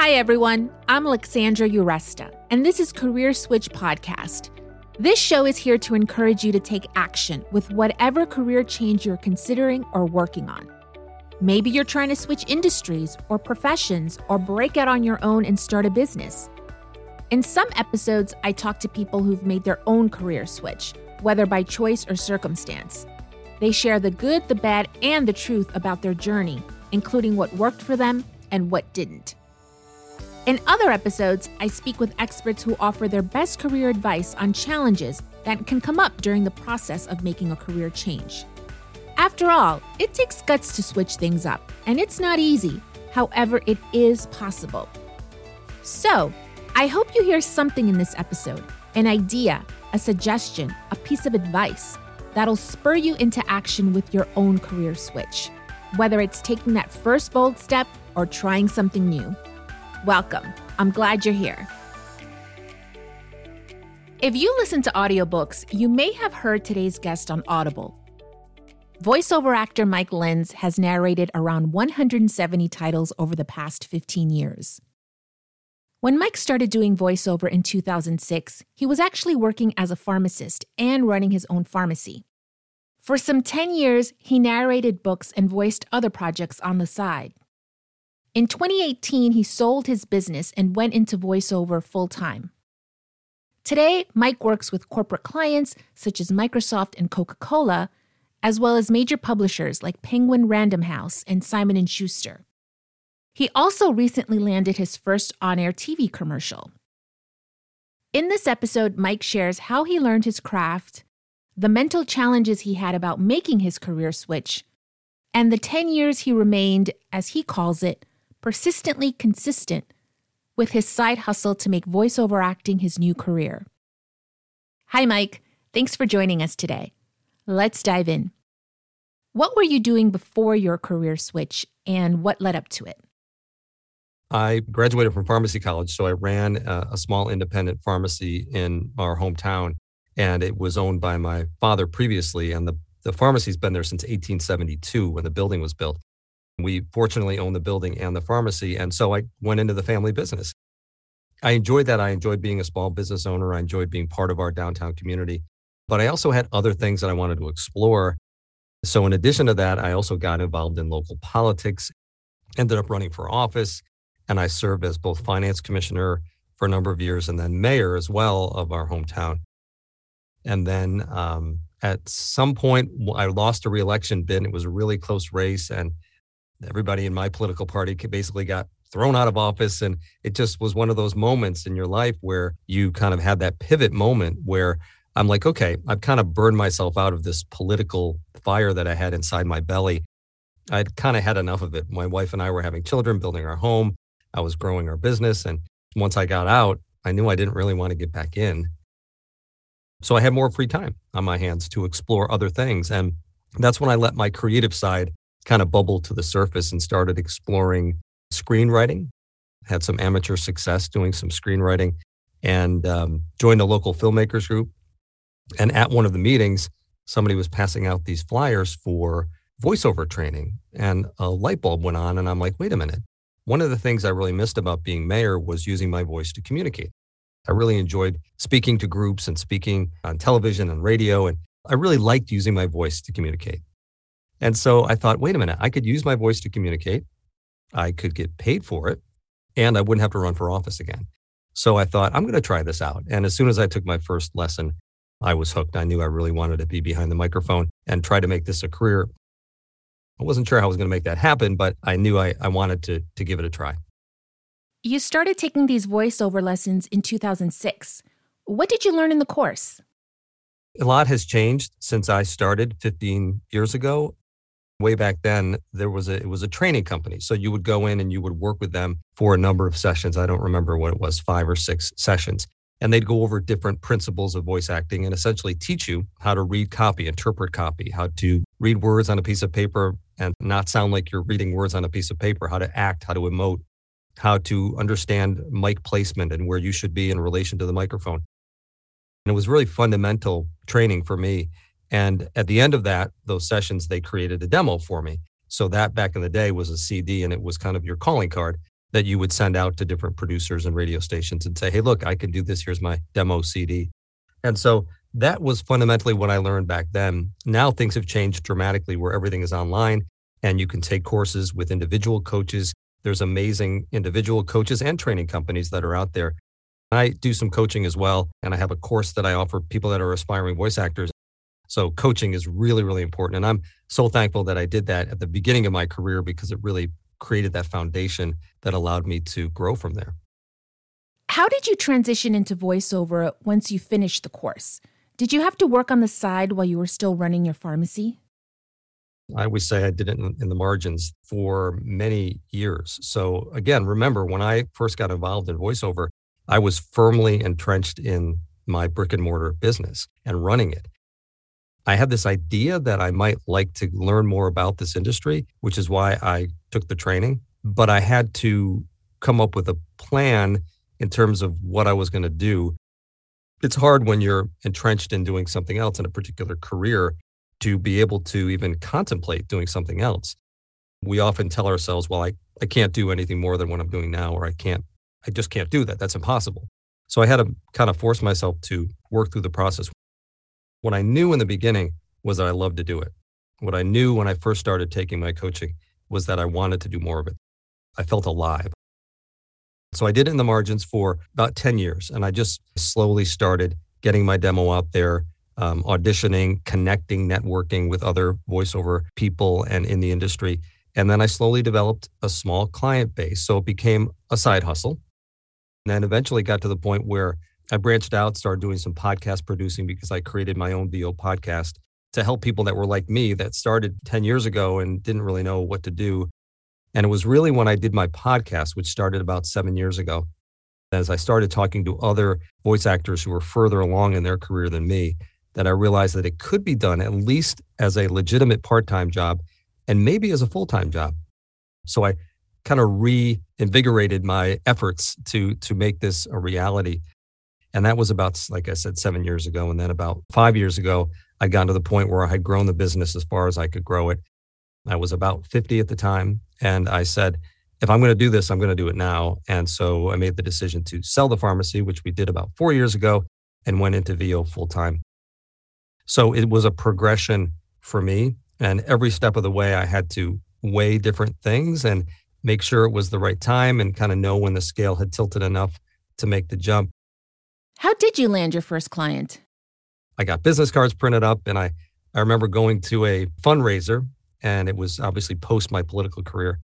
Hi, everyone. I'm Alexandra Uresta, and this is Career Switch Podcast. This show is here to encourage you to take action with whatever career change you're considering or working on. Maybe you're trying to switch industries or professions or break out on your own and start a business. In some episodes, I talk to people who've made their own career switch, whether by choice or circumstance. They share the good, the bad, and the truth about their journey, including what worked for them and what didn't. In other episodes, I speak with experts who offer their best career advice on challenges that can come up during the process of making a career change. After all, it takes guts to switch things up, and it's not easy. However, it is possible. So, I hope you hear something in this episode an idea, a suggestion, a piece of advice that'll spur you into action with your own career switch, whether it's taking that first bold step or trying something new. Welcome. I'm glad you're here. If you listen to audiobooks, you may have heard today's guest on Audible. Voiceover actor Mike Lenz has narrated around 170 titles over the past 15 years. When Mike started doing voiceover in 2006, he was actually working as a pharmacist and running his own pharmacy. For some 10 years, he narrated books and voiced other projects on the side. In 2018, he sold his business and went into voiceover full time. Today, Mike works with corporate clients such as Microsoft and Coca-Cola, as well as major publishers like Penguin Random House and Simon & Schuster. He also recently landed his first on air TV commercial. In this episode, Mike shares how he learned his craft, the mental challenges he had about making his career switch, and the 10 years he remained, as he calls it, persistently consistent with his side hustle to make voiceover acting his new career. Hi, Mike. Thanks for joining us today. Let's dive in. What were you doing before your career switch and what led up to it? I graduated from pharmacy college, so I ran a, a, small independent pharmacy in our hometown, and it was owned by my father previously. And the, the pharmacy's been there since 1872 when the building was built. We fortunately own the building and the pharmacy, and so I went into the family business. I enjoyed that. I enjoyed being a small business owner. I enjoyed being part of our downtown community, but I also had other things that I wanted to explore. So, in addition to that, I also got involved in local politics, ended up running for office and I served as both finance commissioner for a number of years and then mayor as well of our hometown. And then um, at some point, I lost a reelection bid. It was a really close race, and everybody in my political party basically got thrown out of office. And it just was one of those moments in your life where you kind of had that pivot moment where I'm like, okay, I've kind of burned myself out of this political fire that I had inside my belly. I'd kind of had enough of it. My wife and I were having children, building our home. I was growing our business. And once I got out, I knew I didn't really want to get back in. So I had more free time on my hands to explore other things. And that's when I let my creative side kind of bubble to the surface and started exploring screenwriting. Had some amateur success doing some screenwriting and um, joined a local filmmakers group. And at one of the meetings, somebody was passing out these flyers for voiceover training and a light bulb went on. And I'm like, wait a minute, one of the things I really missed about being mayor was using my voice to communicate. I really enjoyed speaking to groups and speaking on television and radio. And I really liked using my voice to communicate. And so I thought, wait a minute, I could use my voice to communicate. I could get paid for it and I wouldn't have to run for office again. So I thought, I'm going to try this out. And as soon as I took my first lesson, I was hooked. I knew I really wanted to be behind the microphone and try to make this a career. I wasn't sure how I was going to make that happen, but I knew I, I wanted to, to give it a try. You started taking these voiceover lessons in 2006. What did you learn in the course? A lot has changed since I started 15 years ago. Way back then, there was a it was a training company. So you would go in and you would work with them for a number of sessions. I don't remember what it was, five or six sessions and they'd go over different principles of voice acting and essentially teach you how to read copy, interpret copy, how to read words on a piece of paper and not sound like you're reading words on a piece of paper, how to act, how to emote, how to understand mic placement and where you should be in relation to the microphone. And it was really fundamental training for me. And at the end of that, those sessions, they created a demo for me. So that back in the day was a CD and it was kind of your calling card. that you would send out to different producers and radio stations and say, hey, look, I can do this. Here's my demo CD. And so that was fundamentally what I learned back then. Now things have changed dramatically where everything is online and you can take courses with individual coaches. There's amazing individual coaches and training companies that are out there. I do some coaching as well, and I have a course that I offer people that are aspiring voice actors. So coaching is really, really important. And I'm so thankful that I did that at the beginning of my career because it really created that foundation that allowed me to grow from there. How did you transition into voiceover once you finished the course? Did you have to work on the side while you were still running your pharmacy? I always say I did it in, in, the margins for many years. So, again, remember when I first got involved in voiceover, I was firmly entrenched in my brick and mortar business and running it. I had this idea that I might like to learn more about this industry, which is why I took the training. But I had to come up with a plan in terms of what I was going to do. It's hard when you're entrenched in doing something else in a particular career to be able to even contemplate doing something else. We often tell ourselves, well, I, I can't do anything more than what I'm doing now, or I can't, I just can't do that. That's impossible. So I had to kind of force myself to work through the process. What I knew in the beginning was that I loved to do it. What I knew when I first started taking my coaching was that I wanted to do more of it. I felt alive. So I did it in the margins for about 10 years. And I just slowly started getting my demo out there, um, auditioning, connecting, networking with other voiceover people and in the industry. And then I slowly developed a small client base. So it became a side hustle. And then eventually got to the point where I branched out, started doing some podcast producing because I created my own VO podcast to help people that were like me that started 10 years ago and didn't really know what to do. And it was really when I did my podcast, which started about seven years ago, as I started talking to other voice actors who were further along in their career than me, that I realized that it could be done at least as a legitimate part time job and maybe as a full time job. So I kind of reinvigorated my efforts to to make this a reality and that was about, like I said, seven years ago. And then about five years ago, I got to the point where I had grown the business as far as I could grow it. I was about 50 at the time. And I said, if I'm going to do this, I'm going to do it now. And so I made the decision to sell the pharmacy, which we did about four years ago, and went into VO full time. So it was a progression for me. And every step of the way, I had to weigh different things and make sure it was the right time and kind of know when the scale had tilted enough to make the jump. How did you land your first client? I got business cards printed up, and I, I remember going to a fundraiser, and it was obviously post my political career.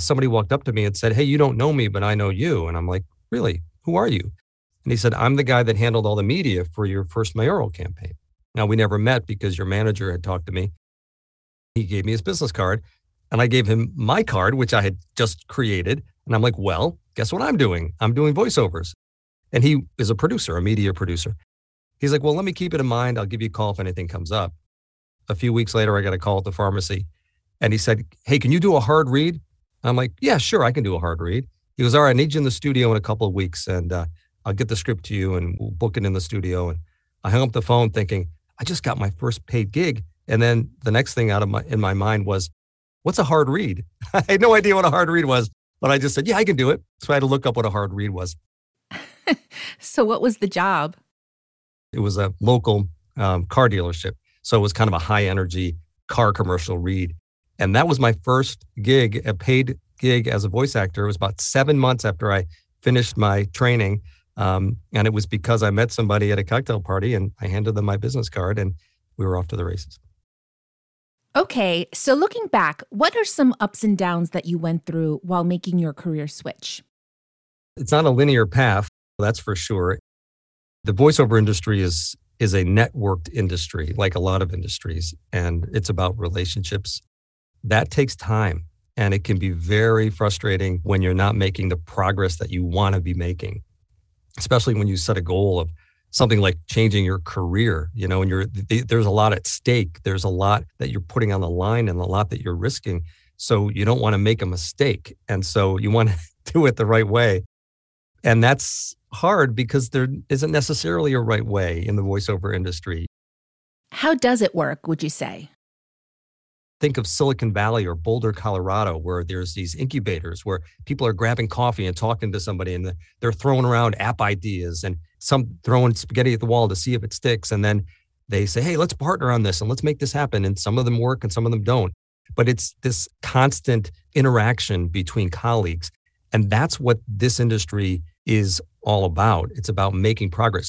Somebody walked up to me and said, Hey, you don't know me, but I know you. And I'm like, Really? Who are you? And he said, I'm the guy that handled all the media for your first mayoral campaign. Now, we never met because your manager had talked to me. He gave me his business card, and I gave him my card, which I had just created. And I'm like, Well, guess what I'm doing? I'm doing voiceovers. And he is a producer, a media producer. He's like, Well, let me keep it in mind. I'll give you a call if anything comes up. A few weeks later, I got a call at the pharmacy and he said, Hey, can you do a hard read? I'm like, Yeah, sure, I can do a hard read. He goes, All right, I need you in the studio in a couple of weeks and uh, I'll get the script to you and we'll book it in the studio. And I hung up the phone thinking, I just got my first paid gig. And then the next thing out of my in my mind was, What's a hard read? I had no idea what a hard read was, but I just said, Yeah, I can do it. So I had to look up what a hard read was. so, what was the job? It was a local um, car dealership. So, it was kind of a high energy car commercial read. And that was my first gig, a paid gig as a voice actor. It was about seven months after I finished my training. Um, and it was because I met somebody at a cocktail party and I handed them my business card and we were off to the races. Okay, so looking back, what are some ups and downs that you went through while making your career switch? It's not a linear path. That's for sure. The voiceover industry is is a networked industry like a lot of industries and it's about relationships. That takes time and it can be very frustrating when you're not making the progress that you want to be making. Especially when you set a goal of something like changing your career, you know, and you're there's a lot at stake. There's a lot that you're putting on the line and a lot that you're risking. So you don't want to make a mistake. And so you want to do it the right way. And that's hard because there isn't necessarily a right way in the voiceover industry. How does it work, would you say? think of Silicon Valley or Boulder, Colorado, where there's these incubators where people are grabbing coffee and talking to somebody and they're throwing around app ideas and some throwing spaghetti at the wall to see if it sticks. And then they say, hey, let's partner on this and let's make this happen. And some of them work and some of them don't. But it's this constant interaction between colleagues. And that's what this industry is all about. It's about making progress.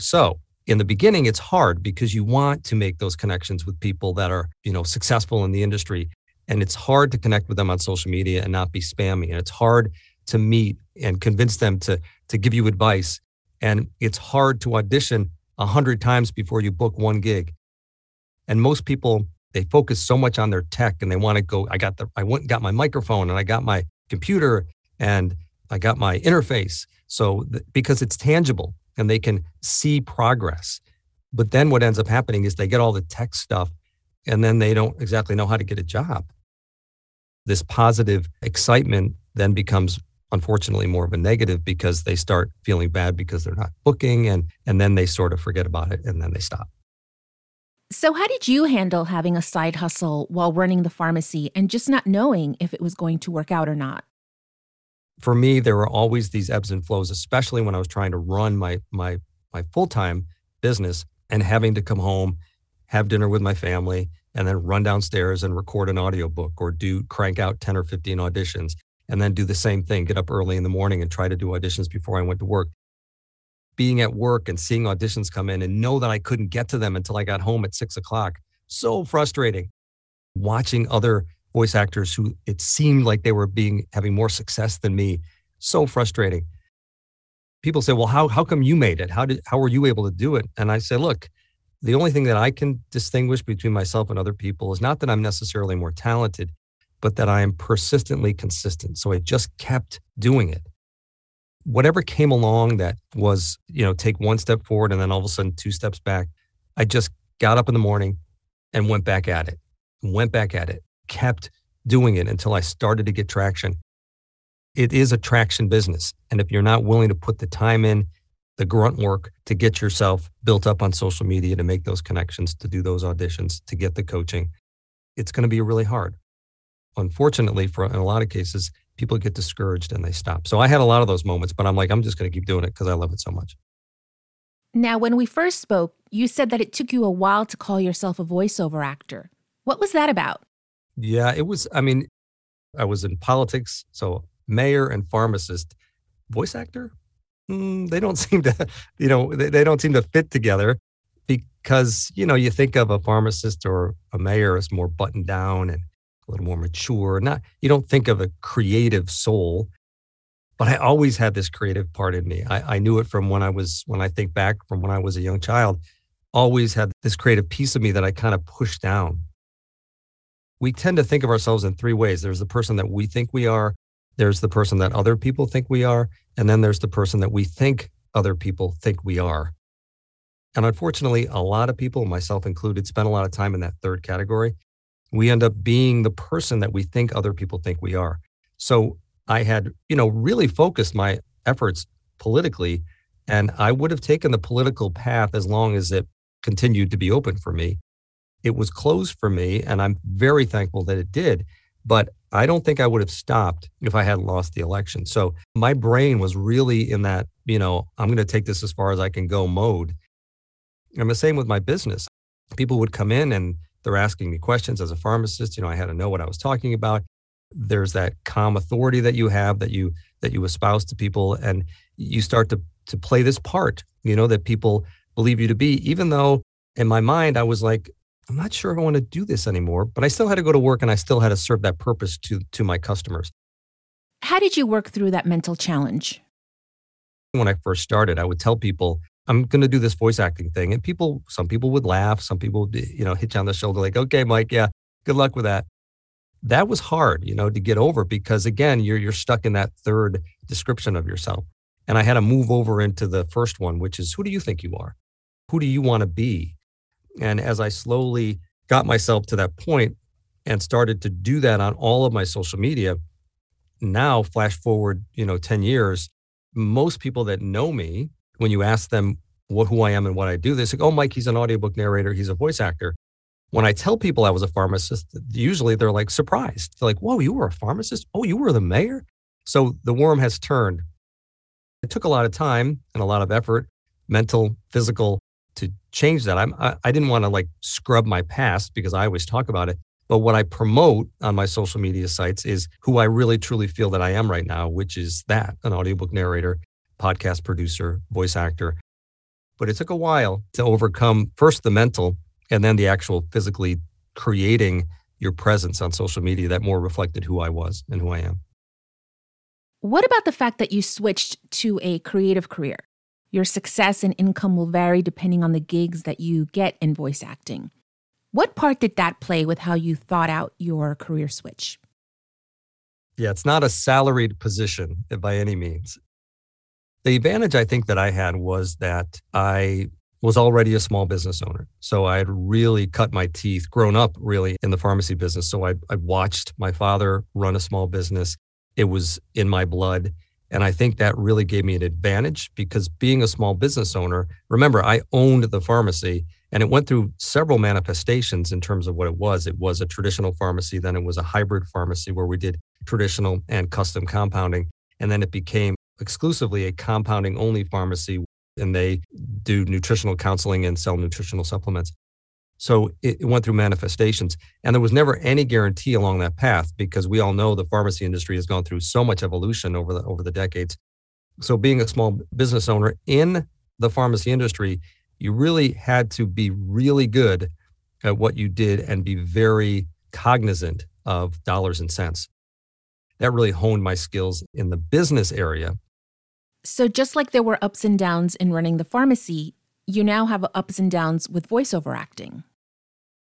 So in the beginning it's hard because you want to make those connections with people that are you know successful in the industry and it's hard to connect with them on social media and not be spammy and it's hard to meet and convince them to to give you advice and it's hard to audition a hundred times before you book one gig and most people they focus so much on their tech and they want to go i got the i went got my microphone and i got my computer and i got my interface so th- because it's tangible and they can see progress. But then what ends up happening is they get all the tech stuff and then they don't exactly know how to get a job. This positive excitement then becomes unfortunately more of a negative because they start feeling bad because they're not booking and and then they sort of forget about it and then they stop. So how did you handle having a side hustle while running the pharmacy and just not knowing if it was going to work out or not? For me, there were always these ebbs and flows, especially when I was trying to run my my my full time business and having to come home, have dinner with my family, and then run downstairs and record an audiobook or do crank out 10 or 15 auditions and then do the same thing, get up early in the morning and try to do auditions before I went to work. Being at work and seeing auditions come in and know that I couldn't get to them until I got home at six o'clock. So frustrating. Watching other voice actors who it seemed like they were being having more success than me. So frustrating. People say, "Well, how how come you made it? How did how were you able to do it?" And I say, "Look, the only thing that I can distinguish between myself and other people is not that I'm necessarily more talented, but that I am persistently consistent. So I just kept doing it. Whatever came along that was, you know, take one step forward and then all of a sudden two steps back, I just got up in the morning and went back at it, went back at it kept doing it until I started to get traction. It is a traction business. And if you're not willing to put the time in, the grunt work to get yourself built up on social media, to make those connections, to do those auditions, to get the coaching, it's going to be really hard. Unfortunately, for in a lot of cases, people get discouraged and they stop. So I had a lot of those moments, but I'm like, I'm just going to keep doing it because I love it so much. Now, when we first spoke, you said that it took you a while to call yourself a voiceover actor. What was that about? Yeah, it was. I mean, I was in politics, so mayor and pharmacist, voice actor. Mm, they don't seem to, you know, they, they don't seem to fit together because you know you think of a pharmacist or a mayor as more buttoned down and a little more mature. Not you don't think of a creative soul, but I always had this creative part in me. I, I knew it from when I was when I think back from when I was a young child. Always had this creative piece of me that I kind of pushed down we tend to think of ourselves in three ways there's the person that we think we are, there's the person that other people think we are, and then there's the person that we think other people think we are. And unfortunately, a lot of people, myself included, spend a lot of time in that third category. We end up being the person that we think other people think we are. So I had, you know, really focused my efforts politically, and I would have taken the political path as long as it continued to be open for me it was closed for me, and I'm very thankful that it did. But I don't think I would have stopped if I hadn't lost the election. So my brain was really in that, you know, I'm going to take this as far as I can go mode. I'm the same with my business. People would come in and they're asking me questions as a pharmacist. You know, I had to know what I was talking about. There's that calm authority that you have that you that you espouse to people, and you start to to play this part. You know that people believe you to be, even though in my mind I was like, I'm not sure if I want to do this anymore, but I still had to go to work and I still had to serve that purpose to to my customers. How did you work through that mental challenge? When I first started, I would tell people, I'm going to do this voice acting thing. And people, some people would laugh. Some people would, you know, hit you on the shoulder like, okay, Mike, yeah, good luck with that. That was hard, you know, to get over because again, you're, you're stuck in that third description of yourself. And I had to move over into the first one, which is who do you think you are? Who do you want to be? And as I slowly got myself to that point and started to do that on all of my social media, now flash forward, you know, 10 years, most people that know me, when you ask them what who I am and what I do, they say, Oh, Mike, he's an audiobook narrator, he's a voice actor. when I tell people I was a pharmacist, usually they're like surprised. They're like, whoa, you were a pharmacist? Oh, you were the mayor? So the worm has turned. It took a lot of time and a lot of effort, mental, physical, to change that. I'm, I, I didn't want to like scrub my past because I always talk about it. But what I promote on my social media sites is who I really truly feel that I am right now, which is that an audiobook narrator, podcast producer, voice actor. But it took a while to overcome first the mental and then the actual physically creating your presence on social media that more reflected who I was and who I am. What about the fact that you switched to a creative career? Your success and income will vary depending on the gigs that you get in voice acting. What part did that play with how you thought out your career switch? Yeah, it's not a salaried position by any means. The advantage I think that I had was that I was already a small business owner. So I had really cut my teeth, grown up really in the pharmacy business. So I, I watched my father run a small business. It was in my blood. And I think that really gave me an advantage because being a small business owner, remember, I owned the pharmacy and it went through several manifestations in terms of what it was. It was a traditional pharmacy, then it was a hybrid pharmacy where we did traditional and custom compounding. And then it became exclusively a compounding only pharmacy and they do nutritional counseling and sell nutritional supplements. So it, went through manifestations, and there was never any guarantee along that path because we all know the pharmacy industry has gone through so much evolution over the over the decades. So being a small business owner in the pharmacy industry, you really had to be really good at what you did and be very cognizant of dollars and cents. That really honed my skills in the business area so, just like there were ups and downs in running the pharmacy, you now have ups and downs with voiceover acting.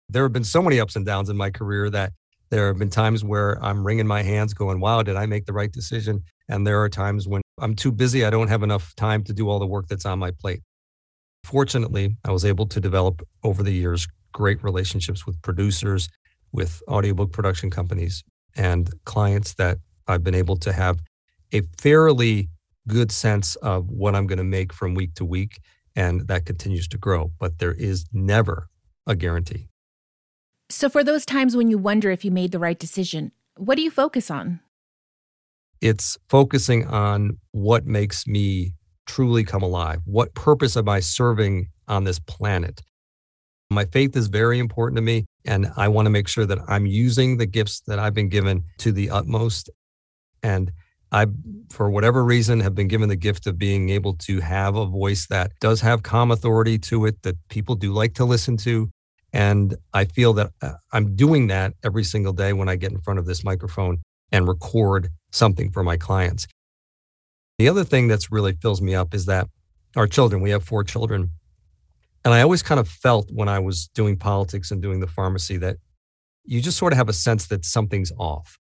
There have been so many ups and downs in my career that there have been times where I'm wringing my hands going, wow, did I make the right decision? And there are times when I'm too busy. I don't have enough time to do all the work that's on my plate. Fortunately, I was able to develop over the years great relationships with producers, with audiobook production companies, and clients that I've been able to have a fairly good sense of what I'm going to make from week to week. And that continues to grow, but there is never a guarantee. So, for those times when you wonder if you made the right decision, what do you focus on? It's focusing on what makes me truly come alive. What purpose am I serving on this planet? My faith is very important to me, and I want to make sure that I'm using the gifts that I've been given to the utmost. And I, for whatever reason, have been given the gift of being able to have a voice that does have calm authority to it that people do like to listen to. And I feel that uh, I'm doing that every single day when I get in front of this microphone and record something for my clients. The other thing that's really fills me up is that our children, we have four children. And I always kind of felt when I was doing politics and doing the pharmacy that you just sort of have a sense that something's off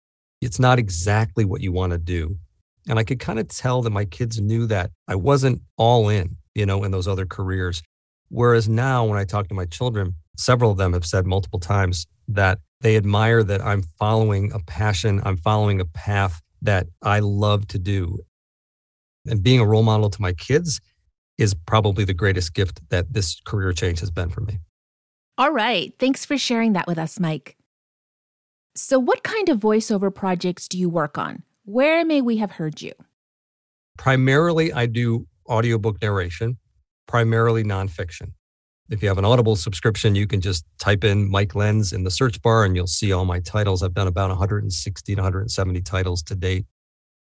it's not exactly what you want to do. And I could kind of tell that my kids knew that I wasn't all in, you know, in those other careers. Whereas now, when I talk to my children, several of them have said multiple times that they admire that I'm following a passion, I'm following a path that I love to do. And being a role model to my kids is probably the greatest gift that this career change has been for me. All right. Thanks for sharing that with us, Mike. So, what kind of voiceover projects do you work on? Where may we have heard you? Primarily, I do audiobook narration, primarily nonfiction. If you have an Audible subscription, you can just type in Mike Lenz in the search bar and you'll see all my titles. I've done about 160 to 170 titles to date.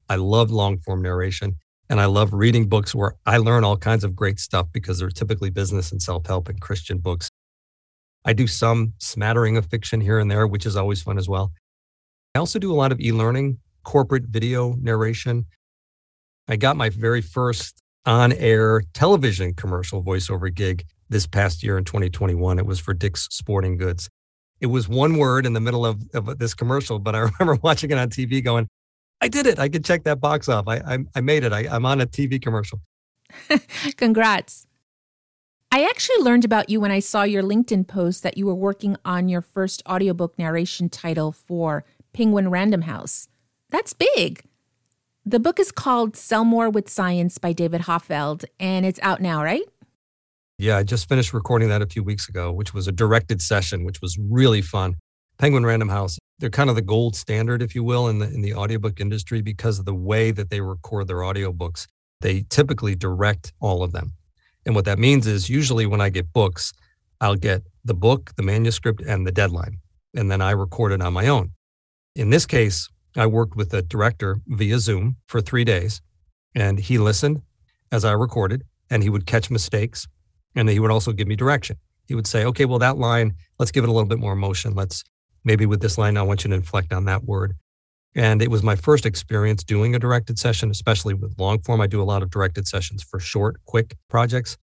I love long form narration and I love reading books where I learn all kinds of great stuff because they're typically business and self help and Christian books. I do some smattering of fiction here and there, which is always fun as well. I also do a lot of e learning, corporate video narration. I got my very first on air television commercial voiceover gig this past year in 2021. It was for Dick's Sporting Goods. It was one word in the middle of, of this commercial, but I remember watching it on TV going, I did it. I could check that box off. I, I, I made it. I, I'm on a TV commercial. Congrats. I actually learned about you when I saw your LinkedIn post that you were working on your first audiobook narration title for Penguin Random House. That's big. The book is called Sell More with Science by David Hoffeld, and it's out now, right? Yeah, I just finished recording that a few weeks ago, which was a directed session, which was really fun. Penguin Random House, they're kind of the gold standard, if you will, in the in the audiobook industry because of the way that they record their audiobooks. They typically direct all of them. And what that means is usually when I get books, I'll get the book, the manuscript, and the deadline. And then I record it on my own. In this case, I worked with the director via Zoom for three days, and he listened as I recorded, and he would catch mistakes, and he would also give me direction. He would say, okay, well, that line, let's give it a little bit more emotion. Let's maybe with this line, I want you to inflect on that word. And it was my first experience doing a directed session, especially with long form. I do a lot of directed sessions for short, quick projects.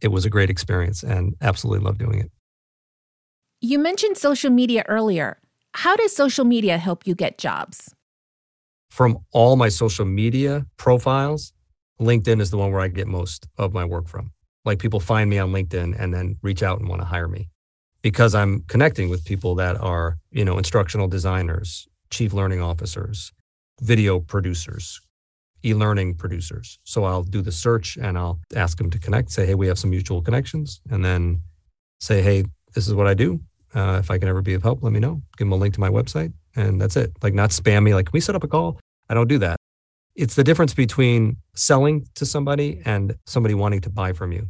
It was a great experience and absolutely love doing it. You mentioned social media earlier. How does social media help you get jobs? From all my social media profiles, LinkedIn is the one where I get most of my work from. Like people find me on LinkedIn and then reach out and want to hire me because I'm connecting with people that are, you know, instructional designers, chief learning officers, video producers, e-learning producers. So I'll do the search and I'll ask them to connect, say, hey, we have some mutual connections, and then say, hey, this is what I do. Uh, if I can ever be of help, let me know. Give them a link to my website, and that's it. Like not spam me, like, can we set up a call? I don't do that. It's the difference between selling to somebody and somebody wanting to buy from you.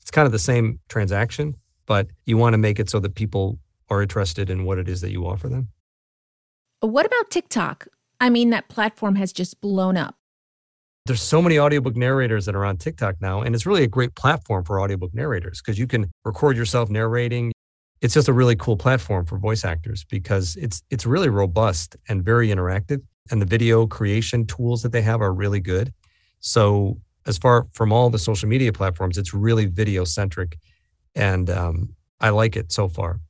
It's kind of the same transaction, but you want to make it so that people are interested in what it is that you offer them. What about TikTok? I mean, that platform has just blown up. There's so many audiobook narrators that are on TikTok now, and it's really a great platform for audiobook narrators because you can record yourself narrating. It's just a really cool platform for voice actors because it's it's really robust and very interactive, and the video creation tools that they have are really good. So as far from all the social media platforms, it's really video centric, and um, I like it so far.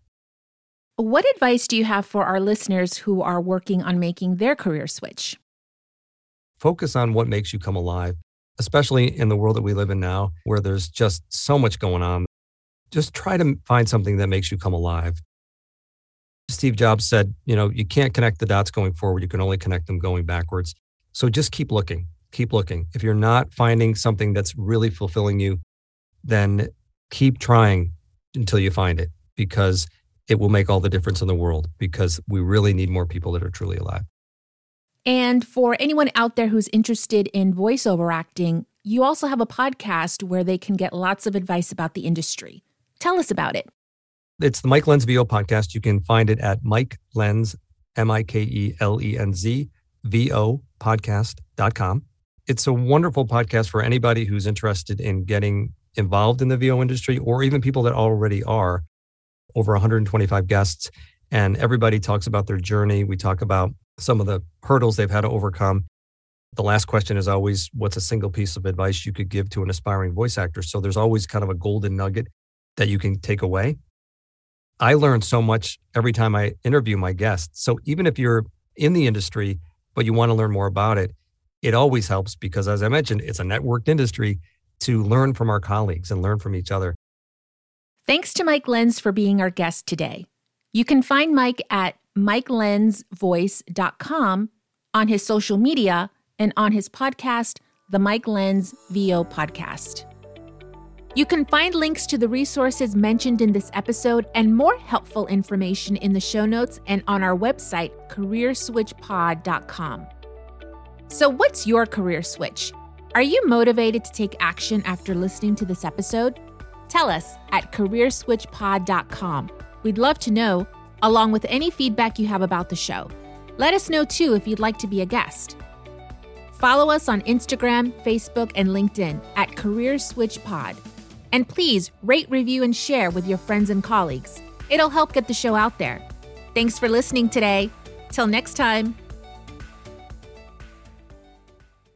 What advice do you have for our listeners who are working on making their career switch? Focus on what makes you come alive, especially in the world that we live in now, where there's just so much going on. Just try to find something that makes you come alive. Steve Jobs said, you know, you can't connect the dots going forward, you can only connect them going backwards. So just keep looking, keep looking. If you're not finding something that's really fulfilling you, then keep trying until you find it because it will make all the difference in the world because we really need more people that are truly alive. And for anyone out there who's interested in voiceover acting, you also have a podcast where they can get lots of advice about the industry. Tell us about it. It's the Mike Lenz VO podcast. You can find it at Mike Lenz, M I K E L E N Z, VO podcast.com. It's a wonderful podcast for anybody who's interested in getting involved in the VO industry or even people that already are over 125 guests, and everybody talks about their journey. We talk about some of the hurdles they've had to overcome. The last question is always what's a single piece of advice you could give to an aspiring voice actor? So there's always kind of a golden nugget that you can take away. I learn so much every time I interview my guests. So even if you're in the industry, but you want to learn more about it, it always helps because, as I mentioned, it's a networked industry to learn from our colleagues and learn from each other. Thanks to Mike Lenz for being our guest today. You can find Mike at mikelenzvoice.com, on his social media, and on his podcast, the Mike Lenz VO Podcast. You can find links to the resources mentioned in this episode and more helpful information in the show notes and on our website, careerswitchpod.com. So, what's your career switch? Are you motivated to take action after listening to this episode? Tell us at careerswitchpod.com. We'd love to know, along with any feedback you have about the show. Let us know too if you'd like to be a guest. Follow us on Instagram, Facebook, and LinkedIn at Career Switch Pod. And please rate, review, and share with your friends and colleagues. It'll help get the show out there. Thanks for listening today. Till next time.